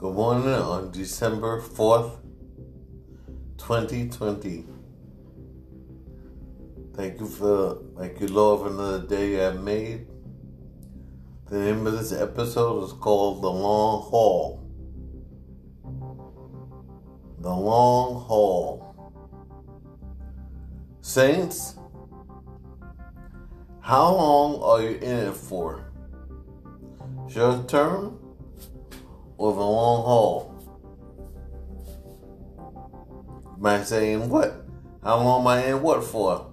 Good morning on December 4th, 2020. Thank you for, thank you, Lord, for another day have made. The name of this episode is called The Long Haul. The Long Haul. Saints, how long are you in it for? Short term or the long haul? You might say, in what? How long am I in what for?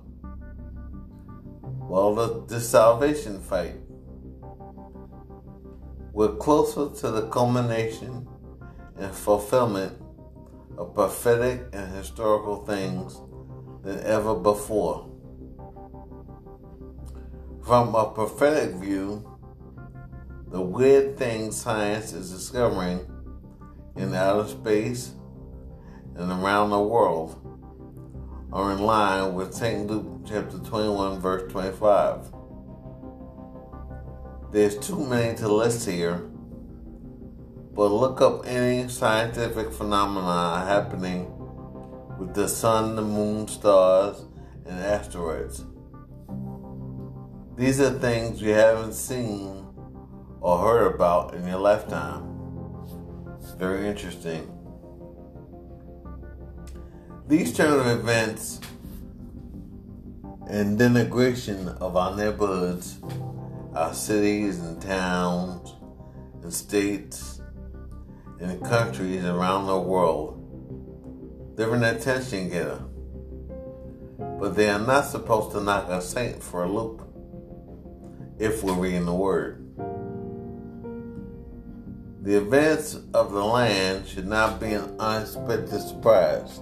Well, the, the salvation fight. We're closer to the culmination and fulfillment of prophetic and historical things than ever before. From a prophetic view, the weird things science is discovering in outer space and around the world are in line with St. Luke chapter 21, verse 25. There's too many to list here, but look up any scientific phenomena happening with the sun, the moon, stars, and asteroids. These are things you haven't seen or heard about in your lifetime. Very interesting. These turn of events and denigration of our neighborhoods, our cities and towns and states and countries around the world, they're an attention getter. But they are not supposed to knock a saint for a loop if we're reading the word. The events of the land should not be an unexpected surprise.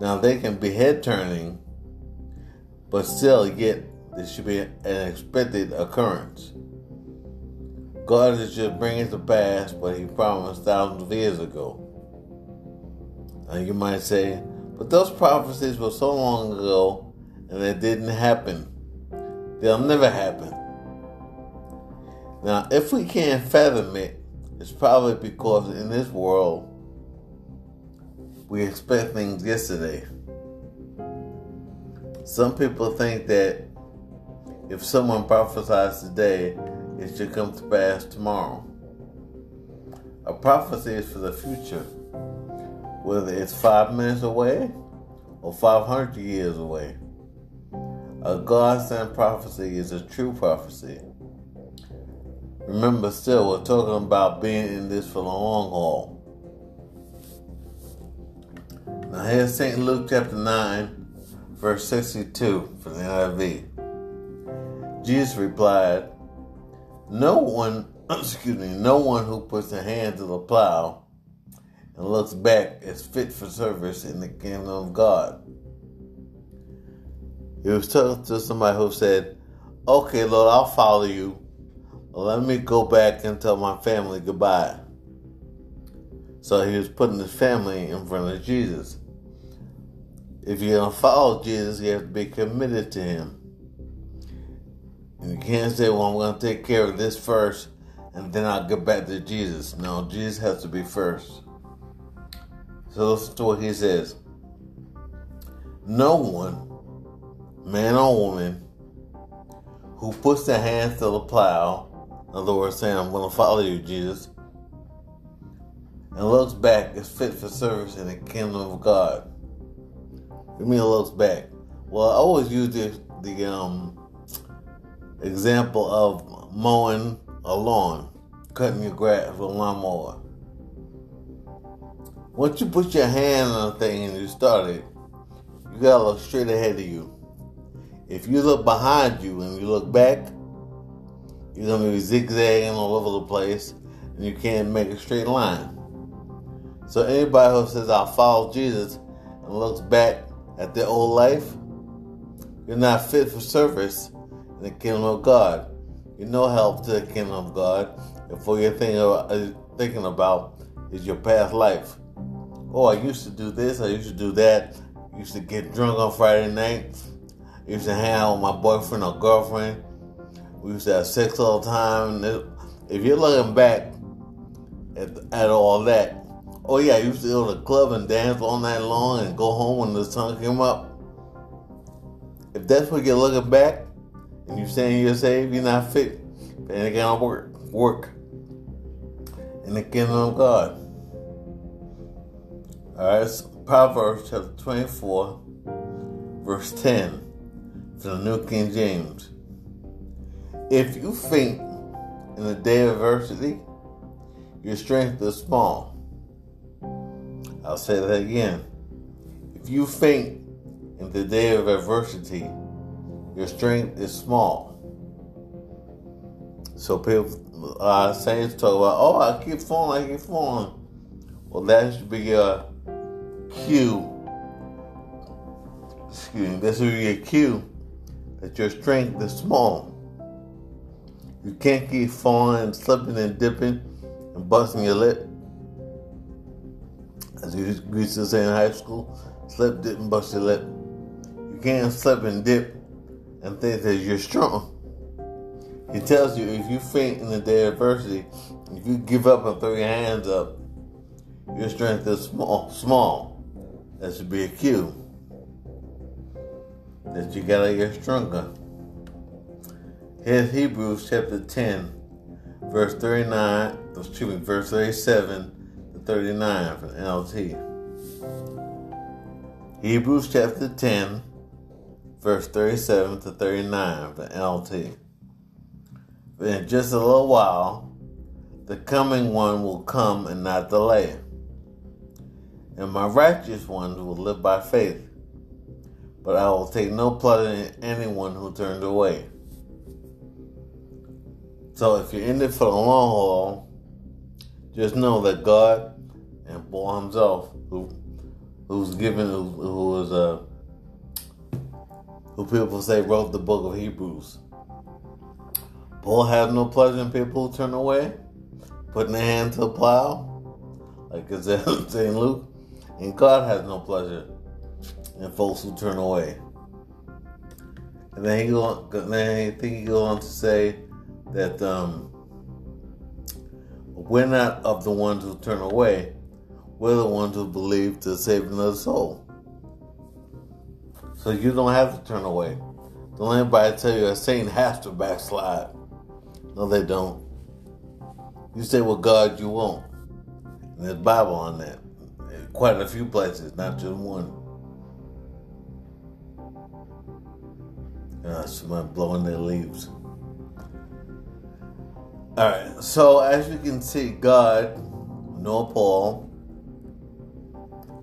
Now, they can be head turning, but still, yet, there should be an expected occurrence. God is just bringing to pass what He promised thousands of years ago. Now, you might say, but those prophecies were so long ago and they didn't happen. They'll never happen. Now, if we can't fathom it, it's probably because in this world, we expect things yesterday. Some people think that if someone prophesies today, it should come to pass tomorrow. A prophecy is for the future, whether it's five minutes away or 500 years away. A God sent prophecy is a true prophecy. Remember, still, we're talking about being in this for the long haul. Now, here's St. Luke chapter 9, verse 62 for the NIV. Jesus replied, No one, excuse me, no one who puts a hand to the plow and looks back is fit for service in the kingdom of God. He was talking to somebody who said, Okay, Lord, I'll follow you let me go back and tell my family goodbye. So he was putting his family in front of Jesus. If you're going to follow Jesus, you have to be committed to him. And you can't say, well, I'm going to take care of this first and then I'll get back to Jesus. No, Jesus has to be first. So listen to what he says. No one, man or woman, who puts their hands to the plow in other words, saying, I'm going to follow you, Jesus. And looks back is fit for service in the kingdom of God. What mean looks back? Well, I always use the, the um, example of mowing a lawn, cutting your grass with a lawnmower. Once you put your hand on a thing and you start it, you gotta look straight ahead of you. If you look behind you and you look back, you're gonna be zigzagging all over the place, and you can't make a straight line. So anybody who says I'll follow Jesus and looks back at their old life, you're not fit for service in the kingdom of God. You're no help to the kingdom of God if all you're thinking about, uh, thinking about is your past life. Oh, I used to do this, I used to do that. I used to get drunk on Friday night. I used to hang out with my boyfriend or girlfriend. We used to have sex all the time. If you're looking back, at, at all that. Oh yeah, you used to go to the club and dance all night long and go home when the sun came up. If that's what you're looking back and you're saying you're saved, you're not fit kind of work. Work in the kingdom of God. All right, so Proverbs chapter 24, verse 10 from the New King James. If you faint in the day of adversity, your strength is small. I'll say that again. If you faint in the day of adversity, your strength is small. So people, uh, saints talk about, oh, I keep falling, I keep falling. Well, that should be a cue. Excuse me. This should be a cue that your strength is small. You can't keep falling, slipping, and dipping, and busting your lip. As you used to say in high school, slip, dip, and bust your lip. You can't slip and dip and think that you're strong. He tells you if you faint in the day of adversity, if you give up and throw your hands up, your strength is small. Small. That should be a cue that you gotta get stronger. Here's Hebrews chapter 10, verse 39, excuse me, verse 37 to 39 from NLT. Hebrews chapter 10, verse 37 to 39 from NLT. In just a little while, the coming one will come and not delay. And my righteous ones will live by faith but I will take no pleasure in anyone who turns away. So if you're in it for the long haul, just know that God and Paul himself, who who's given, who, who is a, uh, who people say wrote the book of Hebrews. Paul has no pleasure in people who turn away, putting their hand to the plow, like it says in St. Luke, and God has no pleasure in folks who turn away. And then he go, then I think he go on to say that um, we're not of the ones who turn away. We're the ones who believe to save another soul. So you don't have to turn away. Don't anybody tell you a saint has to backslide. No, they don't. You say, well, God, you won't. And there's Bible on that. Quite a few places, not just one. Uh, somebody blowing their leaves. All right. So as you can see, God, nor Paul,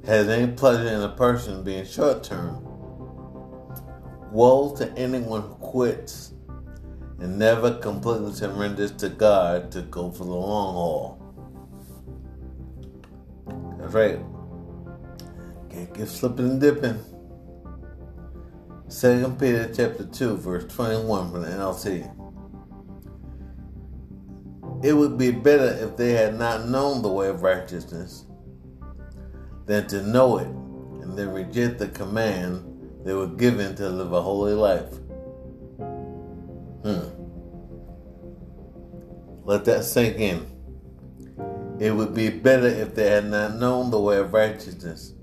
has any pleasure in a person being short term. Woe to anyone who quits and never completely surrenders to God to go for the long haul. That's right. Can't get slipping and dipping. 2 Peter chapter 2, verse 21 from the NLT. It would be better if they had not known the way of righteousness than to know it and then reject the command they were given to live a holy life. Hmm. Let that sink in. It would be better if they had not known the way of righteousness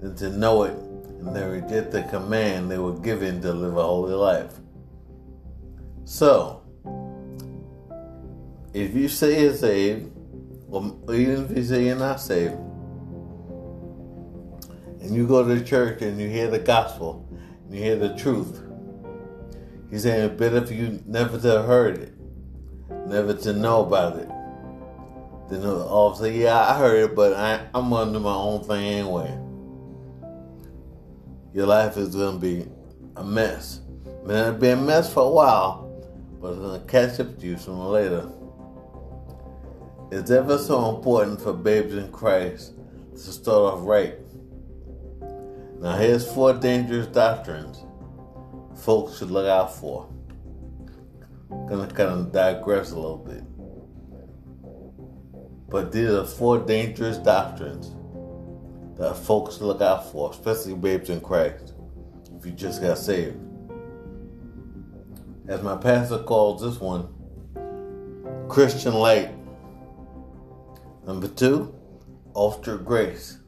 than to know it and then reject the command they were given to live a holy life. So, if you say you're saved, or even if you say you're not saved, and you go to church and you hear the gospel, and you hear the truth, he's saying it's better for you never to have heard it, never to know about it, than all say, yeah, I heard it, but I, I'm gonna do my own thing anyway your life is going to be a mess. May not be a mess for a while, but it's going to catch up to you sooner or later. It's ever so important for babes in Christ to start off right. Now, here's four dangerous doctrines folks should look out for. I'm gonna kind of digress a little bit. But these are four dangerous doctrines that folks look out for, especially babes in Christ, if you just got saved. As my pastor calls this one, Christian light. Number two, ultra grace.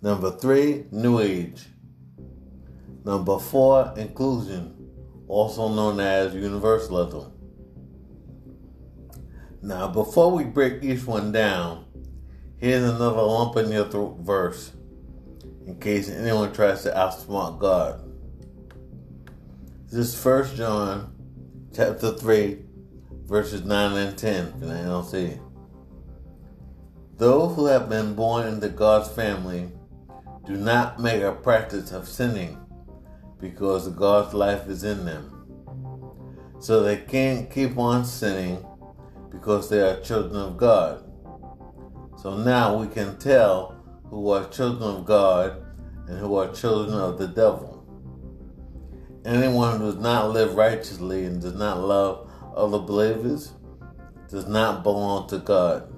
Number three, New Age. Number four, inclusion, also known as universalism. Now, before we break each one down, here's another lump in your throat verse in case anyone tries to outsmart God. This is First John chapter 3, verses 9 and 10 from the NLT. Those who have been born into God's family do not make a practice of sinning because God's life is in them. So they can't keep on sinning because they are children of God. So now we can tell who are children of God and who are children of the devil. Anyone who does not live righteously and does not love other believers does not belong to God.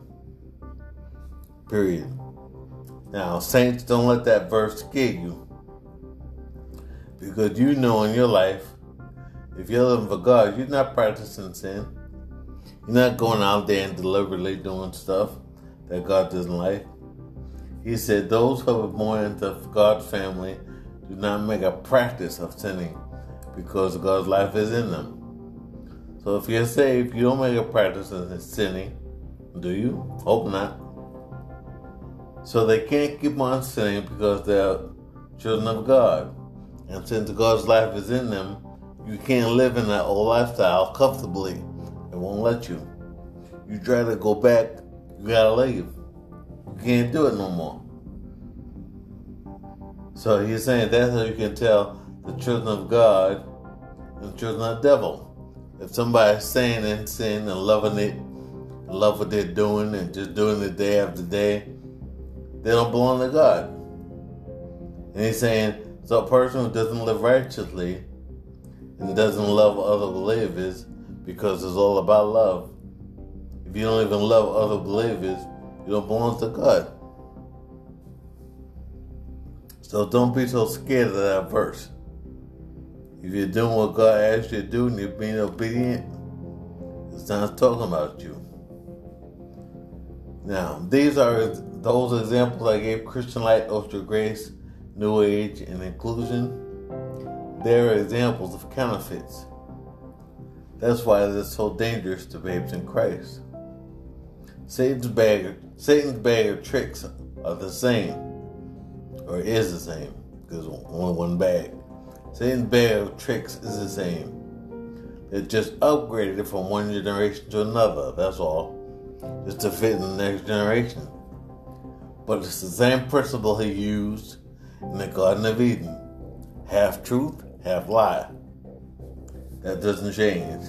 Period. Now, saints, don't let that verse scare you. Because you know in your life, if you're living for God, you're not practicing sin. You're not going out there and deliberately doing stuff that God doesn't like. He said, Those who are born into God's family do not make a practice of sinning because God's life is in them. So if you're saved, you don't make a practice of sinning, do you? Hope not. So they can't keep on sinning because they're children of God. And since God's life is in them, you can't live in that old lifestyle comfortably. It won't let you. You try to go back, you gotta leave. You can't do it no more. So he's saying that's how you can tell the children of God and the children of the devil. If somebody's saying and sin and loving it, love what they're doing and just doing it day after day, they don't belong to God. And he's saying, so a person who doesn't live righteously and doesn't love other believers because it's all about love. If you don't even love other believers, you don't belong to God. So don't be so scared of that verse. If you're doing what God asked you to do and you're being obedient, it's not talking about you. Now, these are those examples I gave Christian Light, Ultra Grace, New Age, and Inclusion. They're examples of counterfeits. That's why they're so dangerous to babes in Christ. Satan's bag, Satan's bag of tricks are the same, or is the same, because only one bag. Satan's bag of tricks is the same. They're just upgraded from one generation to another. That's all, just to fit in the next generation. But it's the same principle he used in the Garden of Eden: half truth, half lie. That doesn't change.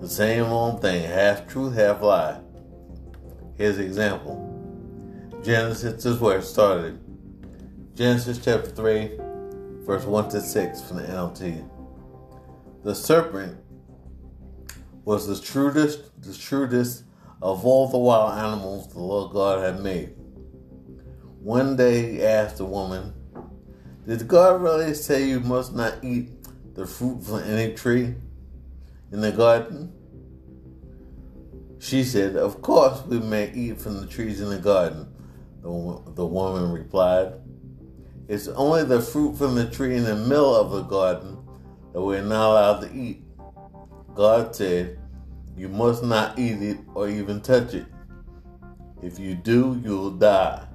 The same old thing, half truth, half lie. Here's an example. Genesis, is where it started. Genesis chapter 3, verse 1 to 6 from the NLT. The serpent was the shrewdest, the shrewdest of all the wild animals the Lord God had made. One day he asked the woman, Did God really say you must not eat the fruit from any tree in the garden? She said, Of course we may eat from the trees in the garden. The, the woman replied, It's only the fruit from the tree in the middle of the garden that we're not allowed to eat. God said, You must not eat it or even touch it. If you do, you'll die.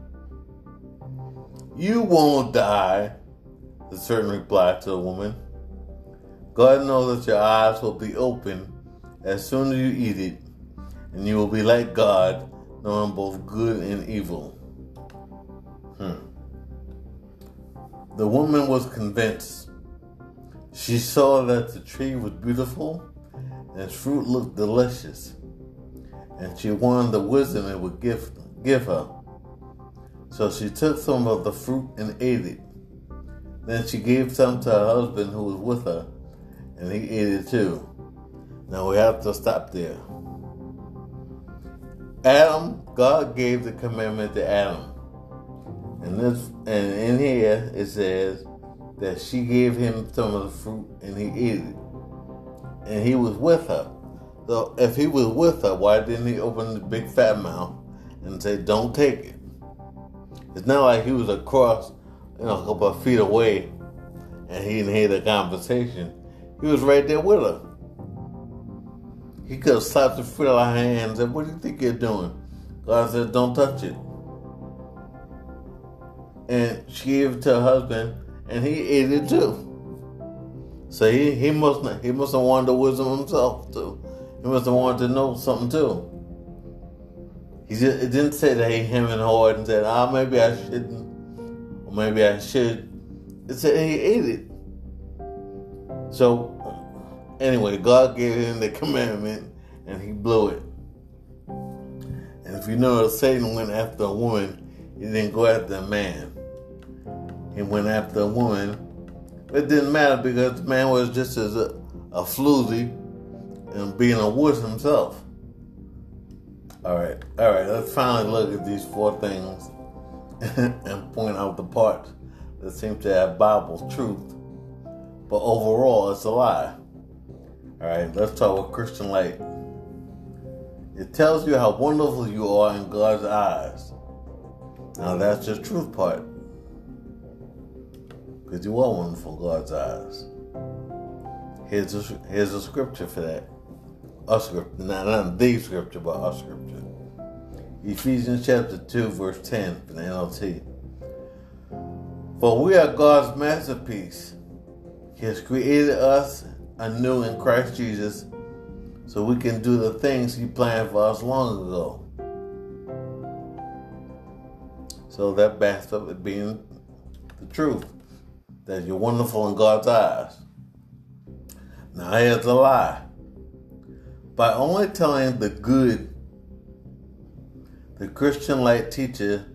You won't die, the serpent replied to the woman. God knows that your eyes will be open as soon as you eat it, and you will be like God, knowing both good and evil. Hmm. The woman was convinced. She saw that the tree was beautiful and its fruit looked delicious, and she wanted the wisdom it would give, give her. So she took some of the fruit and ate it. Then she gave some to her husband who was with her, and he ate it too. Now we have to stop there. Adam, God gave the commandment to Adam. And this and in here it says that she gave him some of the fruit and he ate it. And he was with her. So if he was with her, why didn't he open the big fat mouth and say, "Don't take it." It's not like he was across, you know, a couple of feet away, and he didn't hear the conversation. He was right there with her. He could have slapped the foot out of her hand and said, What do you think you're doing? God said, Don't touch it. And she gave it to her husband, and he ate it too. So he, he must he must have wanted the wisdom himself too. He must have wanted to know something too. He just, it didn't say that he him and hard and said, ah, maybe I shouldn't, or maybe I should. It said he ate it. So Anyway, God gave him the commandment and he blew it. And if you know, Satan went after a woman, he didn't go after a man. He went after a woman. It didn't matter because the man was just as a, a floozy and being a wuss himself. All right, all right, let's finally look at these four things and point out the parts that seem to have Bible truth, but overall it's a lie. All right, let's talk about Christian light. It tells you how wonderful you are in God's eyes. Now that's the truth part. Because you are wonderful in God's eyes. Here's a, here's a scripture for that. A not, not the scripture, but a scripture. Ephesians chapter 2, verse 10 from the NLT. For we are God's masterpiece. He has created us anew in Christ Jesus so we can do the things He planned for us long ago. So that backs up it being the truth that you're wonderful in God's eyes. Now, here's a lie. By only telling the good, the Christian light teacher,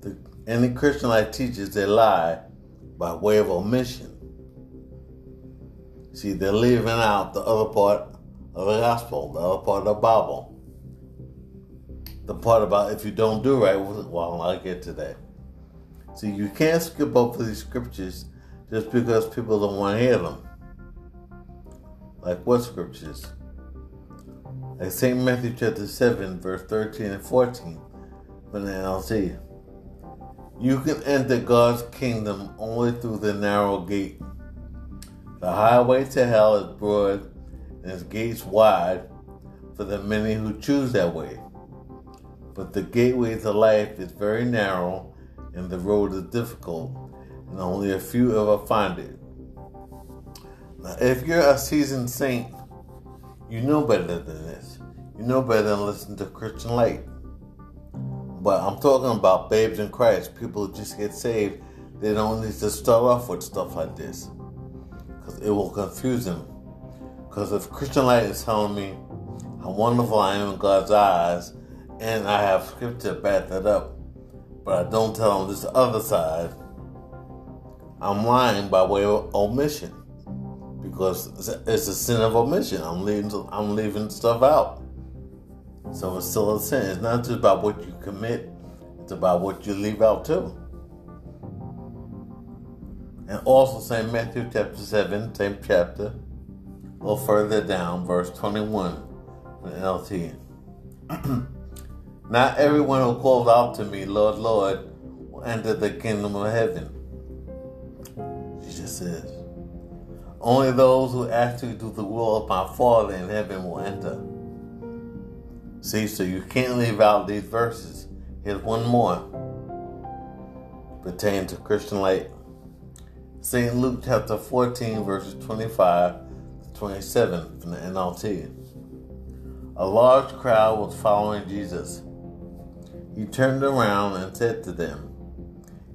the, any Christian light teaches they lie by way of omission. See, they're leaving out the other part of the gospel, the other part of the Bible. The part about if you don't do right, well, I'll get to that. See, you can't skip over these scriptures just because people don't want to hear them. Like what scriptures? Like St. Matthew chapter 7, verse 13 and 14 from the NLT. You can enter God's kingdom only through the narrow gate. The highway to hell is broad and its gates wide for the many who choose that way. But the gateway to life is very narrow and the road is difficult, and only a few ever find it. Now, if you're a seasoned saint, you know better than this. You know better than listen to Christian Light. But I'm talking about babes in Christ, people just get saved. They don't need to start off with stuff like this because it will confuse them. Because if Christian light is telling me how wonderful I am in God's eyes, and I have scripture to back that up, but I don't tell them this other side, I'm lying by way of omission. Because it's a sin of omission. I'm leaving, I'm leaving stuff out. So it's still a sin. It's not just about what you commit, it's about what you leave out too. And also St. Matthew chapter 7, same chapter, a little further down, verse 21 from NLT. Not everyone who calls out to me, Lord, Lord, will enter the kingdom of heaven. Jesus says. Only those who actually do the will of my Father in heaven will enter. See, so you can't leave out these verses. Here's one more pertaining to Christian light. St. Luke chapter 14, verses 25 to 27 from the NLT. A large crowd was following Jesus. He turned around and said to them,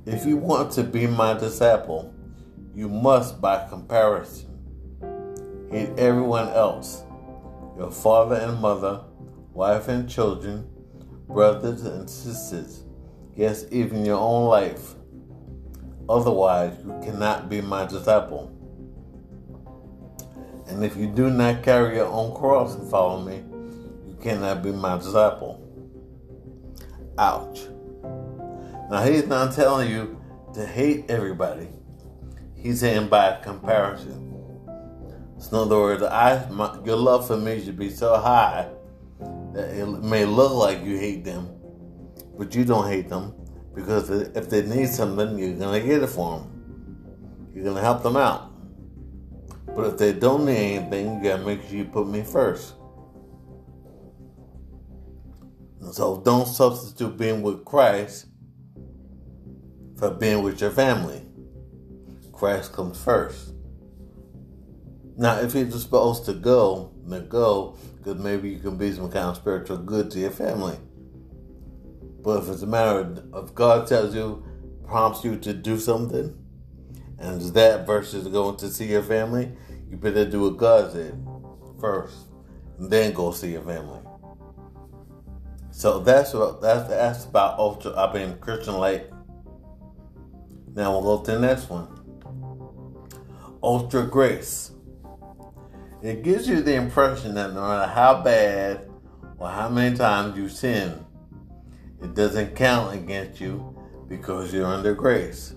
If you want to be my disciple, you must, by comparison, hate everyone else your father and mother, wife and children, brothers and sisters, yes, even your own life. Otherwise, you cannot be my disciple. And if you do not carry your own cross and follow me, you cannot be my disciple. Ouch. Now, he's not telling you to hate everybody. He's saying by comparison. So in other words, I, my, your love for me should be so high it may look like you hate them, but you don't hate them because if they need something, you're going to get it for them. You're going to help them out. But if they don't need anything, you got to make sure you put me first. So don't substitute being with Christ for being with your family. Christ comes first. Now, if you're supposed to go, then go, because maybe you can be some kind of spiritual good to your family. But if it's a matter of God tells you, prompts you to do something, and it's that versus going to see your family, you better do what God said first, and then go see your family. So that's what that's that's about ultra. I mean Christian light. Now we'll go to the next one. Ultra grace. It gives you the impression that no matter how bad or how many times you sin, it doesn't count against you because you're under grace.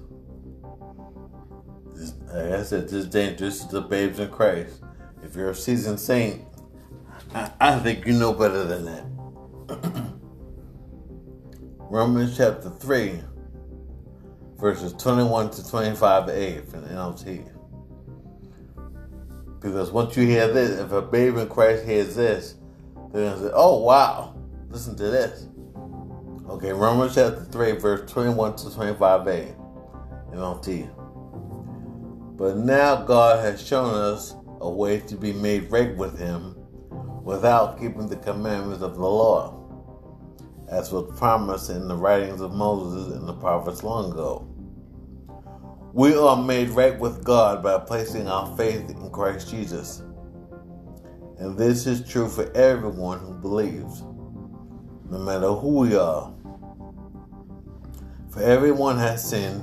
This, like I said, this is dangerous to the babes in Christ. If you're a seasoned saint, I, I think you know better than that. Romans chapter 3, verses 21 to 25a from the NLT. Because once you hear this, if a babe in Christ hears this, they're going to say, oh, wow, listen to this. Okay, Romans chapter 3, verse 21 to 25a, NLT. But now God has shown us a way to be made right with Him without keeping the commandments of the law, as was promised in the writings of Moses and the prophets long ago. We are made right with God by placing our faith in Christ Jesus. And this is true for everyone who believes, no matter who we are. For everyone has sinned,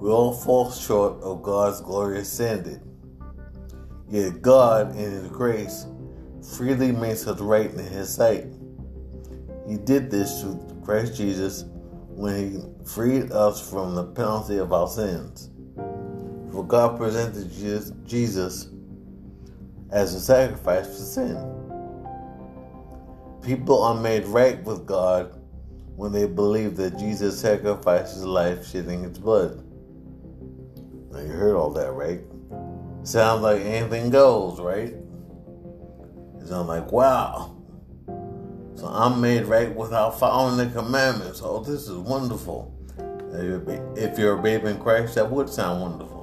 we all fall short of God's glorious standard. Yet God, in His grace, freely makes us right in His sight. He did this through Christ Jesus when He freed us from the penalty of our sins. For God presented Jesus as a sacrifice for sin. People are made right with God when they believe that Jesus sacrificed his life shedding his blood. Now you heard all that, right? Sounds like anything goes, right? It sounds like, wow. So I'm made right without following the commandments. Oh, this is wonderful. If you're a baby in Christ, that would sound wonderful.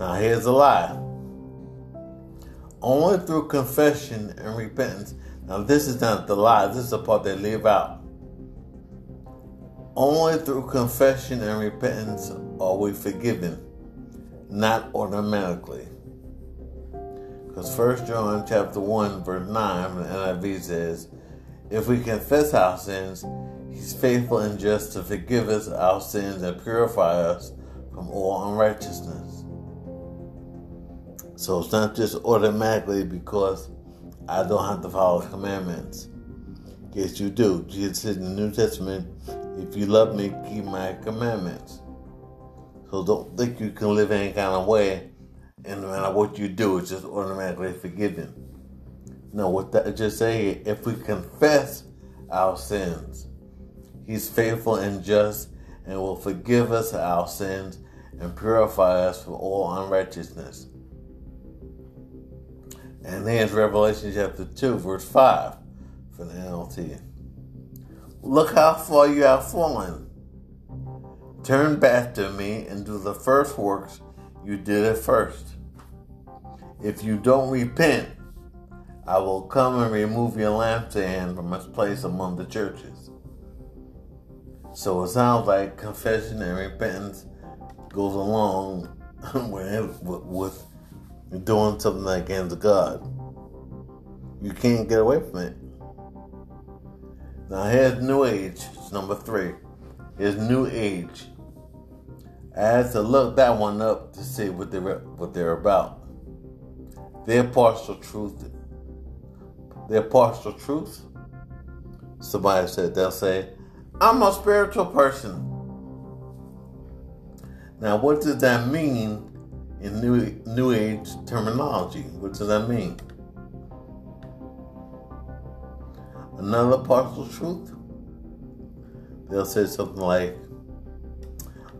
Now here's a lie. Only through confession and repentance now, this is not the lie, this is the part they leave out. Only through confession and repentance are we forgiven, not automatically. Because 1 John chapter 1, verse 9 from the NIV says, If we confess our sins, he's faithful and just to forgive us our sins and purify us from all unrighteousness. So it's not just automatically because I don't have to follow the commandments. Yes, you do. Jesus said in the New Testament, if you love me, keep my commandments. So don't think you can live any kind of way and no matter what you do, it's just automatically forgiven. No, what that just say, if we confess our sins, he's faithful and just and will forgive us our sins and purify us from all unrighteousness. And there's Revelation chapter 2, verse 5 for the NLT. Look how far you have fallen. Turn back to me and do the first works you did at first. If you don't repent, I will come and remove your lampstand from its place among the churches. So it sounds like confession and repentance goes along with, with you're doing something against God. You can't get away from it. Now here's New Age, it's number three. Here's New Age. I had to look that one up to see what they're what they're about. Their partial truth. Their partial truth. Somebody said they'll say, "I'm a spiritual person." Now, what does that mean in new new age terminology. What does that mean? Another partial truth. they'll say something like,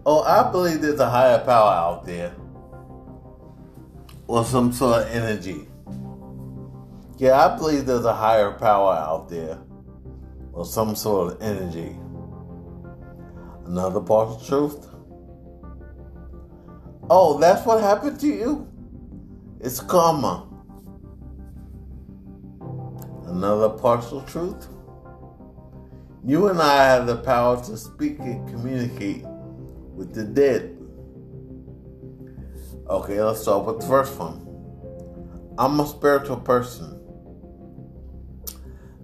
Oh, I believe there's a higher power out there. Or some sort of energy. Yeah, I believe there's a higher power out there. Or some sort of energy. Another partial truth. Oh, that's what happened to you? It's karma. Another partial truth. You and I have the power to speak and communicate with the dead. Okay, let's start with the first one. I'm a spiritual person.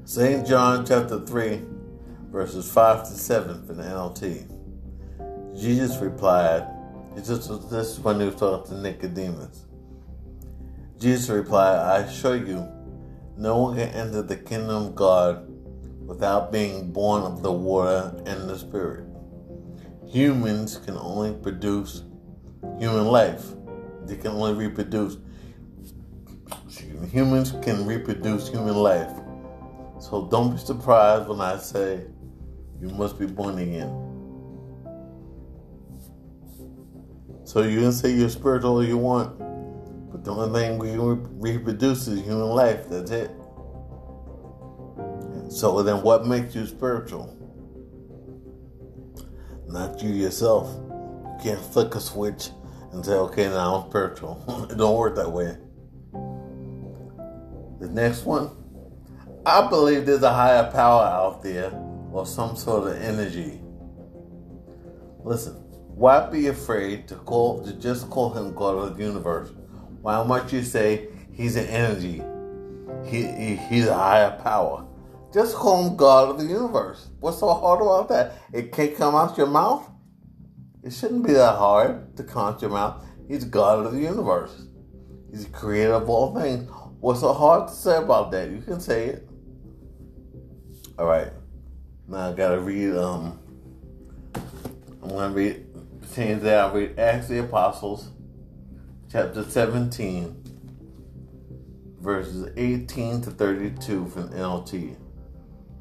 St. John chapter 3, verses 5 to 7 from the NLT. Jesus replied, this is when he was to Nicodemus. Jesus replied, I assure you, no one can enter the kingdom of God without being born of the water and the Spirit humans can only produce human life. They can only reproduce. Humans can reproduce human life. So don't be surprised when I say you must be born again. So you can say you're spiritual all you want, but the only thing we can reproduce is human life. That's it. So then, what makes you spiritual? not you yourself. You can't flick a switch and say, okay, now I'm spiritual. it don't work that way. The next one, I believe there's a higher power out there or some sort of energy. Listen, why be afraid to call to just call him God of the universe? Why might you say he's an energy? He, he he's a higher power. Just call him God of the universe. What's so hard about that? It can't come out your mouth. It shouldn't be that hard to come out your mouth. He's God of the universe. He's the creator of all things. What's so hard to say about that? You can say it. All right. Now I gotta read. Um, I'm gonna read. Change that. I'll read Acts the Apostles, chapter 17, verses 18 to 32 from NLT.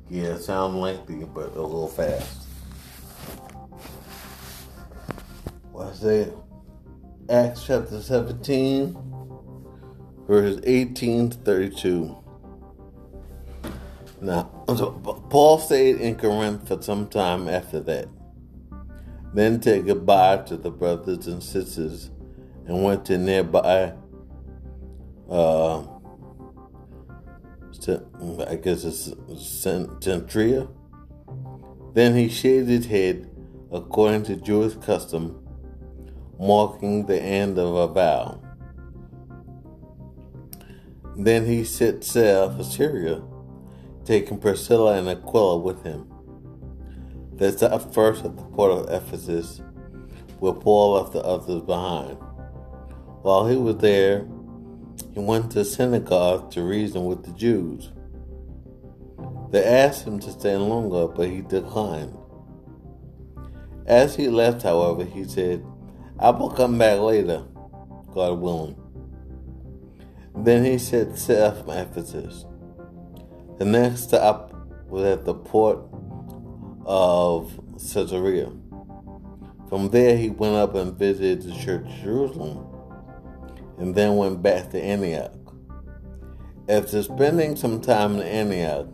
Yeah, it sounds lengthy, but a little fast. What's that? Acts chapter 17, verses 18 to 32. Now, Paul stayed in Corinth for some time after that. Then said goodbye to the brothers and sisters and went to nearby uh, I guess it's Centria. Then he shaved his head according to Jewish custom, marking the end of a vow. Then he set sail for Syria, taking Priscilla and Aquila with him. They stopped first at the port of Ephesus, where Paul left the others behind. While he was there, he went to the synagogue to reason with the Jews. They asked him to stay longer, but he declined. As he left, however, he said, I will come back later, God willing. Then he set sail from Ephesus. The next stop was at the port of Caesarea. From there, he went up and visited the church of Jerusalem and then went back to Antioch. After spending some time in Antioch,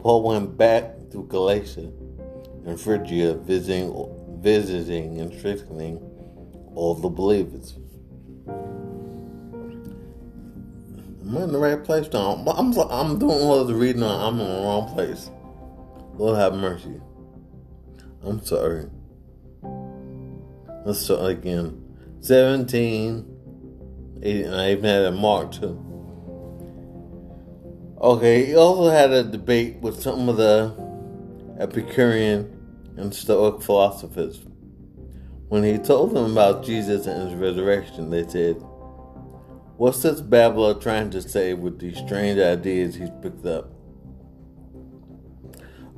Paul went back through Galatia and Phrygia, visiting, visiting and strengthening all the believers. Am I in the right place now? I'm, I'm doing all the reading. I'm in the wrong place. Lord have mercy. I'm sorry. Let's start again. 17 and I even had a mark too. Okay, he also had a debate with some of the Epicurean and Stoic philosophers. When he told them about Jesus and his resurrection, they said, What's this babbler trying to say with these strange ideas he's picked up?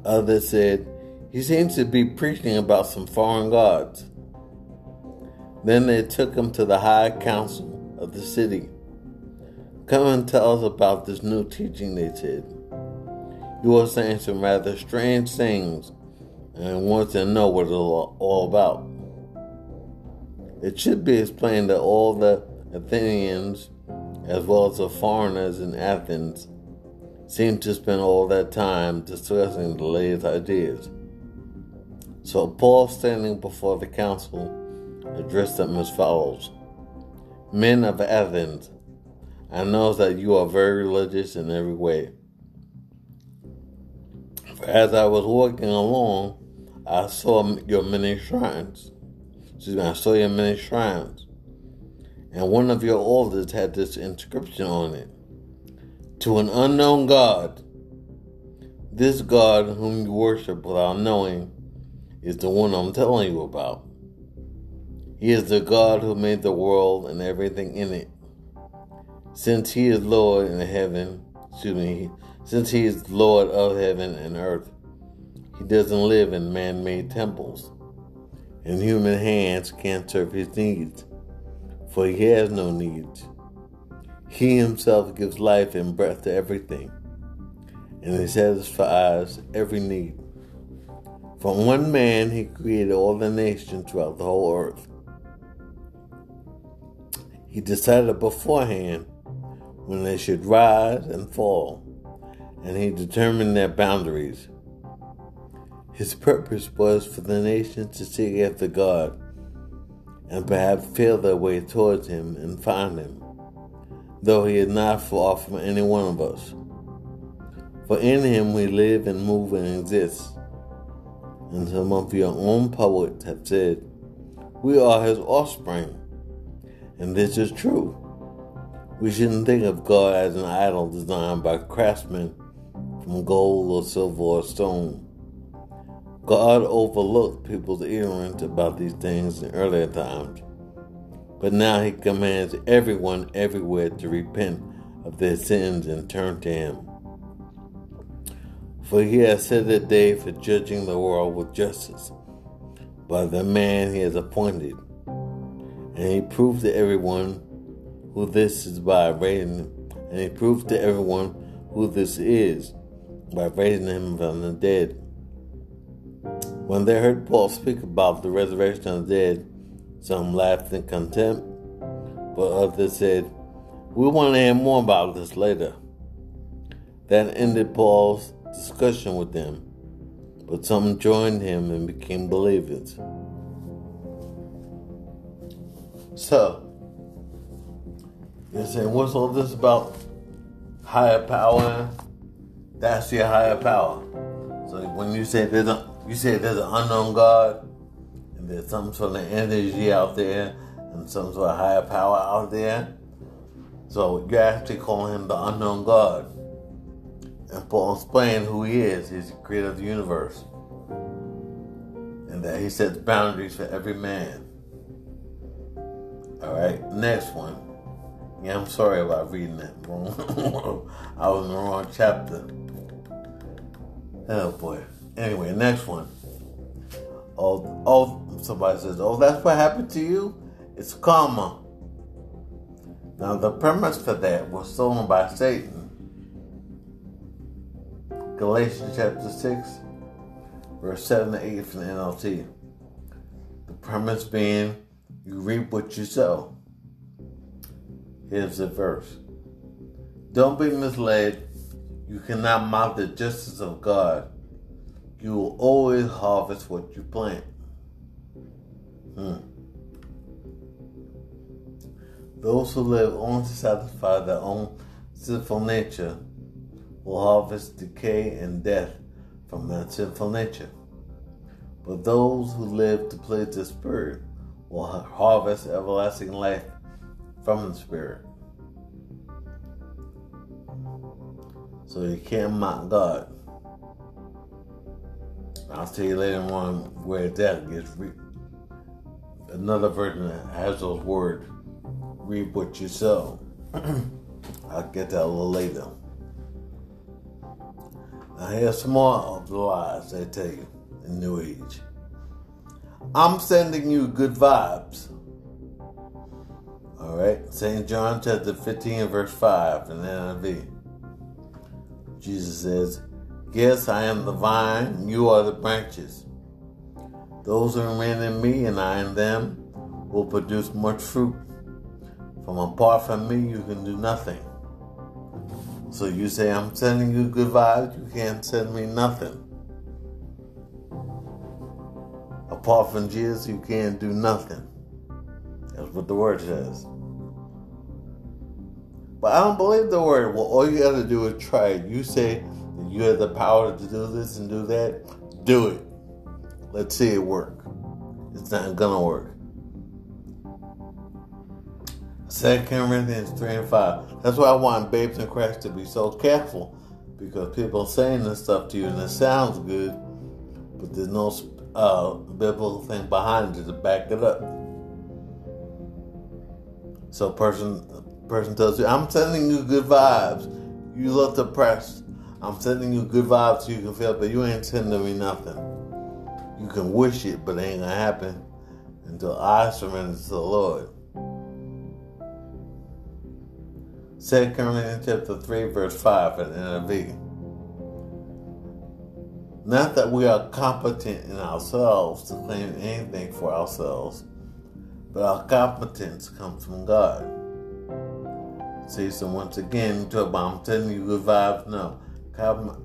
Others said, He seems to be preaching about some foreign gods. Then they took him to the high council of the city. Come and tell us about this new teaching, they said. You are saying some rather strange things, and want to know what it's all about. It should be explained that all the Athenians, as well as the foreigners in Athens, seem to spend all that time discussing the latest ideas. So Paul, standing before the council, addressed them as follows Men of Athens, I know that you are very religious in every way. For as I was walking along, I saw your many shrines. Excuse me, I saw your many shrines. And one of your altars had this inscription on it To an unknown God. This God whom you worship without knowing is the one I'm telling you about. He is the God who made the world and everything in it. Since he is Lord in heaven, excuse me, since he is Lord of heaven and earth, he doesn't live in man made temples, and human hands can't serve his needs, for he has no needs. He himself gives life and breath to everything, and he satisfies every need. From one man, he created all the nations throughout the whole earth. He decided beforehand when they should rise and fall, and he determined their boundaries. His purpose was for the nations to seek after God and perhaps feel their way towards him and find him, though he is not far from any one of us. For in him we live and move and exist. And some of your own poets have said, We are his offspring. And this is true. We shouldn't think of God as an idol designed by craftsmen from gold or silver or stone. God overlooked people's ignorance about these things in earlier times, but now He commands everyone everywhere to repent of their sins and turn to Him. For He has set a day for judging the world with justice by the man He has appointed, and He proved to everyone who this is by raising, and he proved to everyone who this is by raising him from the dead. When they heard Paul speak about the resurrection of the dead, some laughed in contempt, but others said, We want to hear more about this later. That ended Paul's discussion with them, but some joined him and became believers. So, you're saying, what's all this about higher power? That's your higher power. So when you say there's a, you say there's an unknown God, there's some sort of energy out there, and some sort of higher power out there. So you're actually call him the unknown God. And Paul explained who he is. He's the creator of the universe. And that he sets boundaries for every man. All right, next one. Yeah, I'm sorry about reading that wrong. I was in the wrong chapter. Oh boy. Anyway, next one. Oh, oh, somebody says, oh, that's what happened to you? It's karma. Now, the premise for that was stolen by Satan. Galatians chapter 6, verse 7 to 8 from the NLT. The premise being, you reap what you sow. Here's the verse Don't be misled. You cannot mock the justice of God. You will always harvest what you plant. Hmm. Those who live only to satisfy their own sinful nature will harvest decay and death from that sinful nature. But those who live to please the Spirit will harvest everlasting life from the Spirit. So you can't mock God. I'll tell you later on where that gets re- another version has those words. Read what you sow. I'll get that a little later. Now here's some more of the lies they tell you in New Age. I'm sending you good vibes. All right, St. John chapter 15, verse 5 in the NIV. Jesus says, Yes, I am the vine, you are the branches. Those who remain in me and I in them will produce much fruit. From apart from me, you can do nothing. So you say, I'm sending you good vibes, you can't send me nothing. Apart from Jesus, you can't do nothing. That's what the word says. But I don't believe the word. Well, all you got to do is try it. You say that you have the power to do this and do that. Do it. Let's see it work. It's not gonna work. Second Corinthians 3 and 5. That's why I want babes in Christ to be so careful because people are saying this stuff to you and it sounds good, but there's no uh, biblical thing behind it to back it up. So person person tells you, I'm sending you good vibes. You look depressed. I'm sending you good vibes so you can feel, but you ain't sending me nothing. You can wish it, but it ain't gonna happen until I surrender to the Lord. 2 Corinthians chapter 3, verse 5 in NIV. Not that we are competent in ourselves to claim anything for ourselves, but our competence comes from God. See, so once again, about I'm telling you good vibes. No,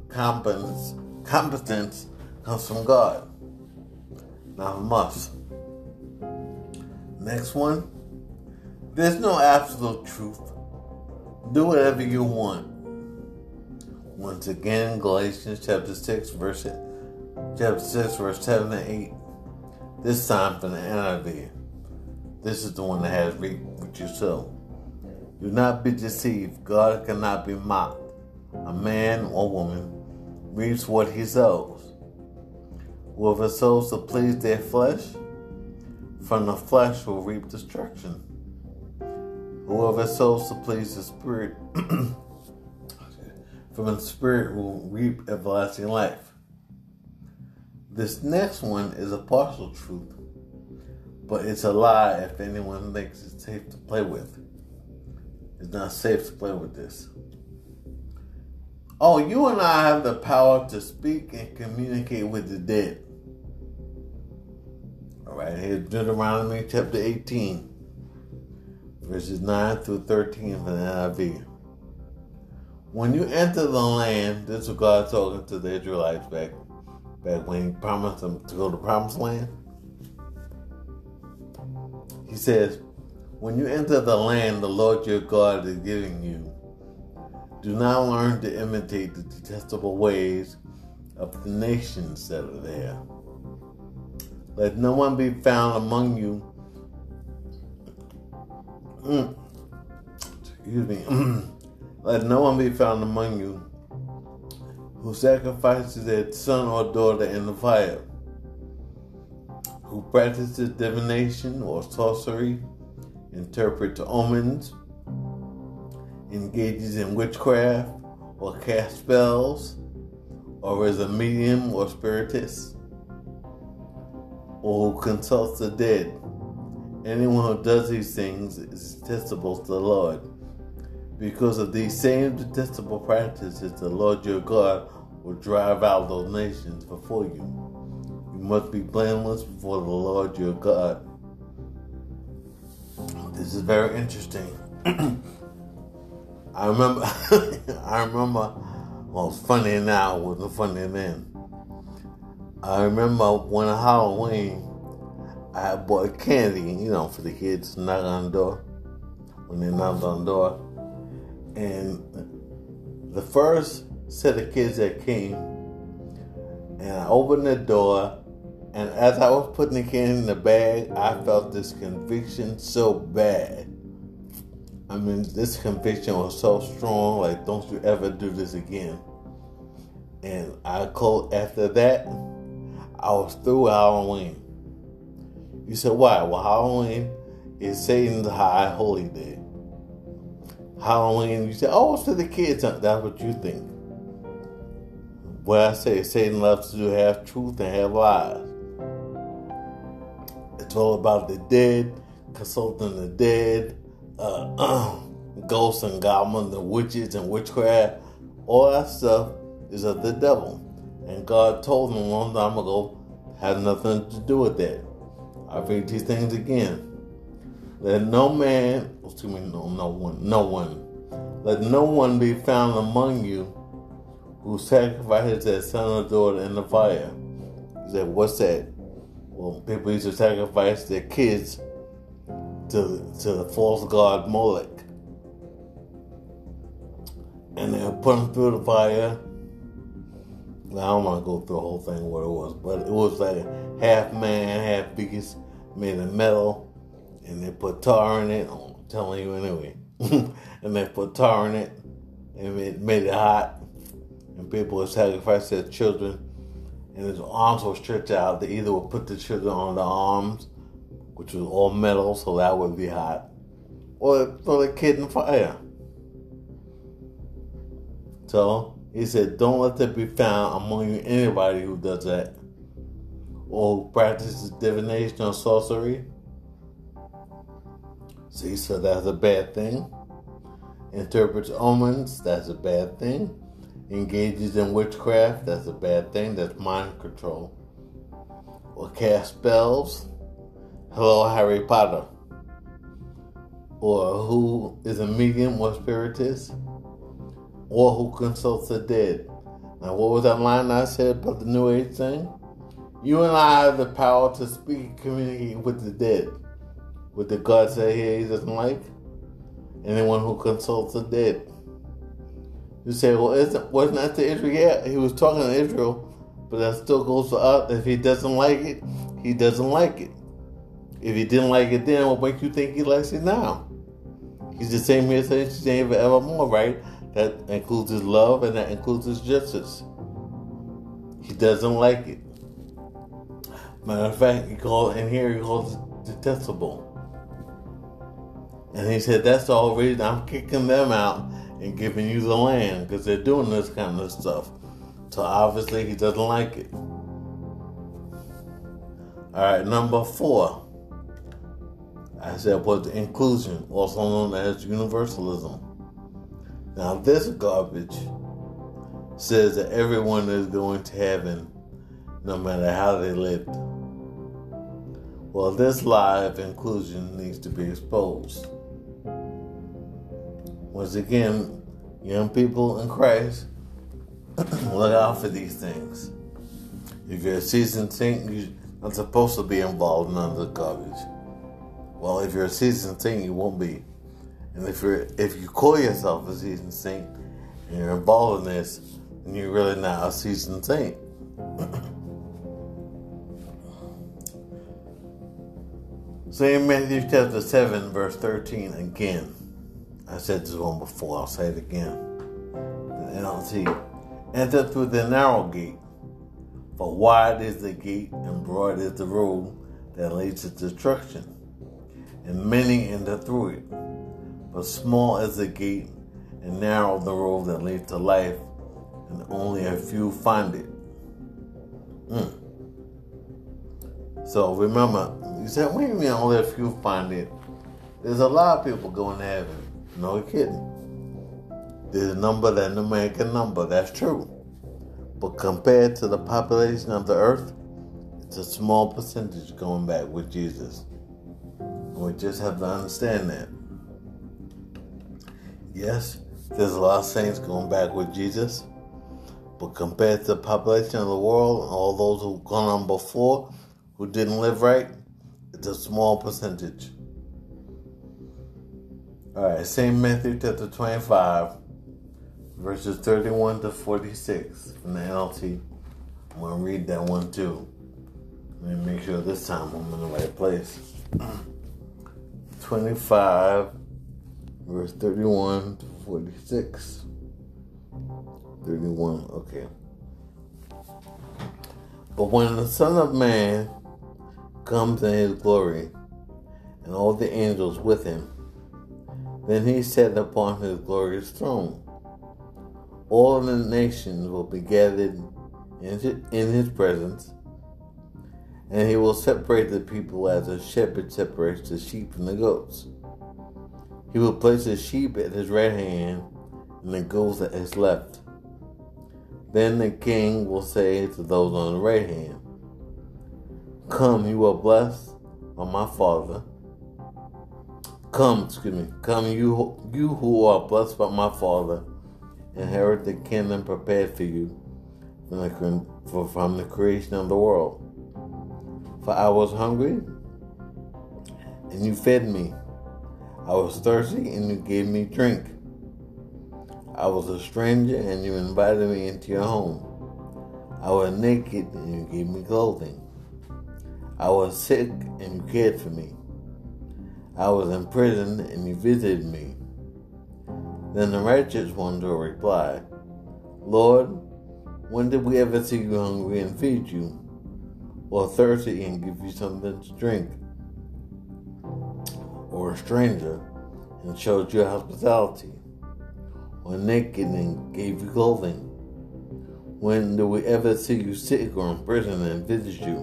competence, competence comes from God, not us. Next one. There's no absolute truth. Do whatever you want. Once again, Galatians chapter 6, verse chapter 6, verse 7 and 8. This time from the NIV. This is the one that has reap what you sow. Do not be deceived. God cannot be mocked. A man or woman reaps what he sows. Whoever sows to please their flesh, from the flesh will reap destruction. Whoever sows to please the Spirit, from the Spirit will reap everlasting life. This next one is a partial truth, but it's a lie if anyone thinks it's safe to play with. It's not safe to play with this. Oh, you and I have the power to speak and communicate with the dead. All right, here's Deuteronomy chapter 18, verses 9 through 13 from the NIV. When you enter the land, this is God talking to the Israelites back, back when He promised them to go to the promised land. He says, when you enter the land the Lord your God is giving you, do not learn to imitate the detestable ways of the nations that are there. Let no one be found among you. Mm, excuse me. Let no one be found among you who sacrifices their son or daughter in the fire, who practices divination or sorcery interprets omens, engages in witchcraft, or casts spells, or is a medium or spiritist, or who consults the dead. Anyone who does these things is detestable to the Lord. Because of these same detestable practices, the Lord your God will drive out those nations before you. You must be blameless before the Lord your God this is very interesting. I remember, I remember, well, funny now, wasn't funny then. I remember when Halloween, I bought candy, you know, for the kids to knock on the door, when they knocked on the door. And the first set of kids that came, and I opened the door, and as I was putting the candy in the bag, I felt this conviction so bad. I mean, this conviction was so strong, like, don't you ever do this again. And I called after that, I was through Halloween. You said, why? Well, Halloween is Satan's high holy day. Halloween, you say, oh, it's for the kids. That's what you think. Well, I say Satan loves to half truth and half lies. It's all about the dead, consulting the dead, uh, uh, ghosts and goblins and witches and witchcraft. All that stuff is of the devil. And God told them a long time ago has nothing to do with that. I read these things again. Let no man, excuse me, no, no one, no one, let no one be found among you who sacrifices their son or daughter in the fire. He said, What's that? Well, people used to sacrifice their kids to, to the false god Molech. And they put them through the fire. I don't want to go through the whole thing what it was, but it was like half man, half beast, made of metal, and they put tar in it. I'm telling you anyway. and they put tar in it, and it made it hot. And people would sacrifice their children, and his arms were stretched out. They either would put the children on the arms, which was all metal, so that would be hot, or throw the kid in fire. So he said, Don't let that be found among you anybody who does that, or practices divination or sorcery. See, so that's a bad thing. Interprets omens, that's a bad thing. Engages in witchcraft, that's a bad thing. That's mind control. Or cast spells. Hello, Harry Potter. Or who is a medium or spiritist or who consults the dead. Now, what was that line I said about the New Age thing? You and I have the power to speak and communicate with the dead. What the God say here he doesn't like? Anyone who consults the dead. You say, well, isn't, wasn't that to Israel? Yeah, he was talking to Israel, but that still goes for us. If he doesn't like it, he doesn't like it. If he didn't like it then, what makes you think he likes it now? He's the same here since today forevermore, right? That includes his love and that includes his justice. He doesn't like it. Matter of fact, he called in here he calls it detestable. And he said that's the whole reason I'm kicking them out and giving you the land because they're doing this kind of stuff. So obviously he doesn't like it. All right, number four. I said was inclusion, also known as universalism. Now, this garbage says that everyone is going to heaven no matter how they lived. Well, this lie of inclusion needs to be exposed. Once again, young people in Christ, look out for these things. If you're a seasoned saint, you're not supposed to be involved in the garbage. Well, if you're a seasoned saint, you won't be. And if you're if you call yourself a seasoned saint and you're involved in this, then you're really not a seasoned saint. so in Matthew chapter 7, verse 13, again, I said this one before, I'll say it again. And I'll NLT. Enter through the narrow gate, for wide is the gate and broad is the road that leads to destruction, and many enter through it. But small is the gate and narrow the road that leads to life, and only a few find it. Mm. So remember, you said, what do you mean only a few find it? There's a lot of people going to heaven. No kidding. There's a number that no man can number. That's true. But compared to the population of the earth, it's a small percentage going back with Jesus. We just have to understand that. Yes, there's a lot of saints going back with Jesus, but compared to the population of the world and all those who've gone on before who didn't live right, it's a small percentage. All right, same Matthew chapter 25, verses 31 to 46 from the NLT. I'm going to read that one too. Let me make sure this time I'm in the right place. 25 verse 31 to 46. 31, okay. But when the Son of Man comes in his glory, and all the angels with him, then he sat upon his glorious throne. All the nations will be gathered in his presence, and he will separate the people as a shepherd separates the sheep from the goats. He will place the sheep at his right hand and the goats at his left. Then the king will say to those on the right hand, Come, you are blessed by my Father. Come, excuse me. Come, you you who are blessed by my Father, inherit the kingdom prepared for you from the, from the creation of the world. For I was hungry, and you fed me. I was thirsty, and you gave me drink. I was a stranger, and you invited me into your home. I was naked, and you gave me clothing. I was sick, and you cared for me. I was in prison, and you visited me. Then the righteous one will reply, Lord, when did we ever see you hungry and feed you, or thirsty and give you something to drink? Or a stranger and showed you hospitality, or naked and gave you clothing? When do we ever see you sick or in prison and visit you?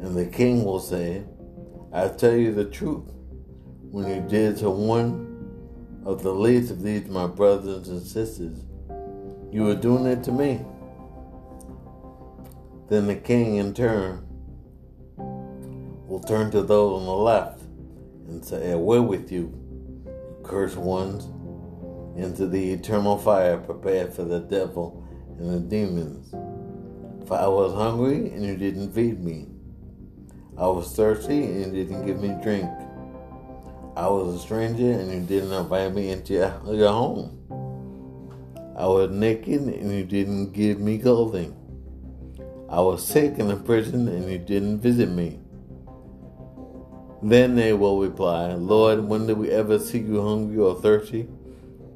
And the king will say, I tell you the truth. When you did to one of the least of these, my brothers and sisters, you were doing it to me. Then the king, in turn, will turn to those on the left and say, Away with you, cursed ones, into the eternal fire prepared for the devil and the demons. For I was hungry, and you didn't feed me. I was thirsty, and you didn't give me drink. I was a stranger, and you didn't invite me into your home. I was naked, and you didn't give me clothing. I was sick in prison, and you didn't visit me. Then they will reply, Lord, when did we ever see you hungry or thirsty,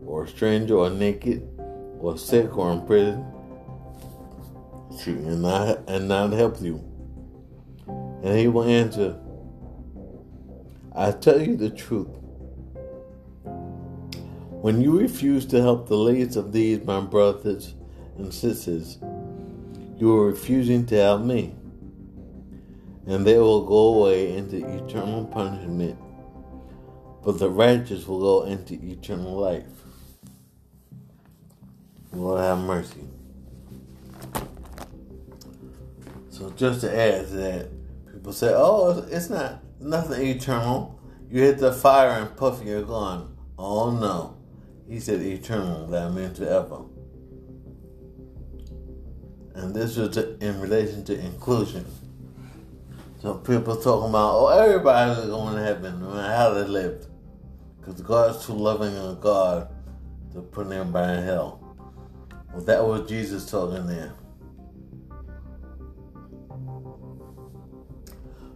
or a stranger, or naked, or sick, or in prison, and not, and not help you? And he will answer, I tell you the truth. When you refuse to help the least of these, my brothers and sisters, you are refusing to help me. And they will go away into eternal punishment, but the righteous will go into eternal life. Lord have mercy. So just to add to that, people say, "Oh, it's not nothing eternal. You hit the fire and puff, you're gone." Oh no, he said eternal. That meant forever. And this was in relation to inclusion. So people talking about, oh, everybody's going to heaven, no matter how they lived. Because God's too loving a God to put everybody in hell. Well, that was Jesus talking there.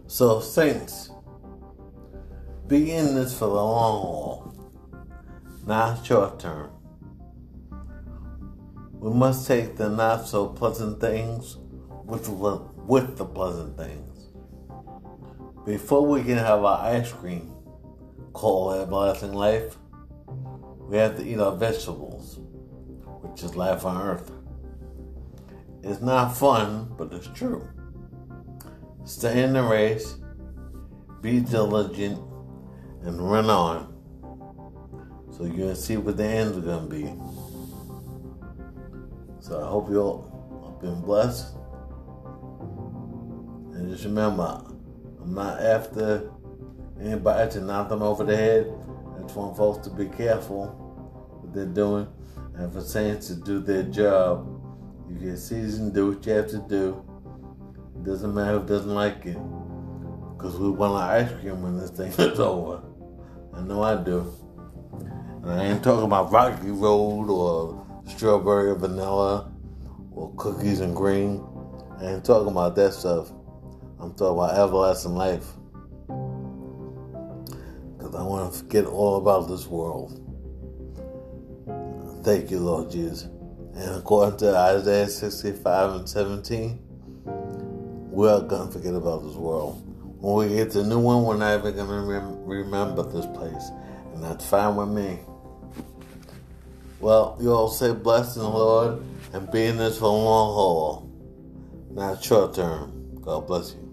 So, saints, be in this for the long haul, not short term. We must take the not so pleasant things with, with the pleasant things. Before we can have our ice cream call called everlasting life, we have to eat our vegetables, which is life on earth. It's not fun, but it's true. Stay in the race, be diligent, and run on. So you can see what the end's are gonna be. So I hope you all have been blessed. And just remember, I'm not after anybody to knock them over the head. I just want folks to be careful what they're doing and for saints to do their job. You get seasoned, do what you have to do. It doesn't matter who doesn't like it. Because we want our ice cream when this thing is over. I know I do. And I ain't talking about Rocky Road or strawberry or vanilla or cookies and cream. I ain't talking about that stuff. I'm talking about everlasting life. Because I want to forget all about this world. Thank you, Lord Jesus. And according to Isaiah 65 and 17, we're going to forget about this world. When we get to the new one, we're not even going to remember this place. And that's fine with me. Well, you all say blessed in the Lord and be in this for a long haul, not short term. God bless you.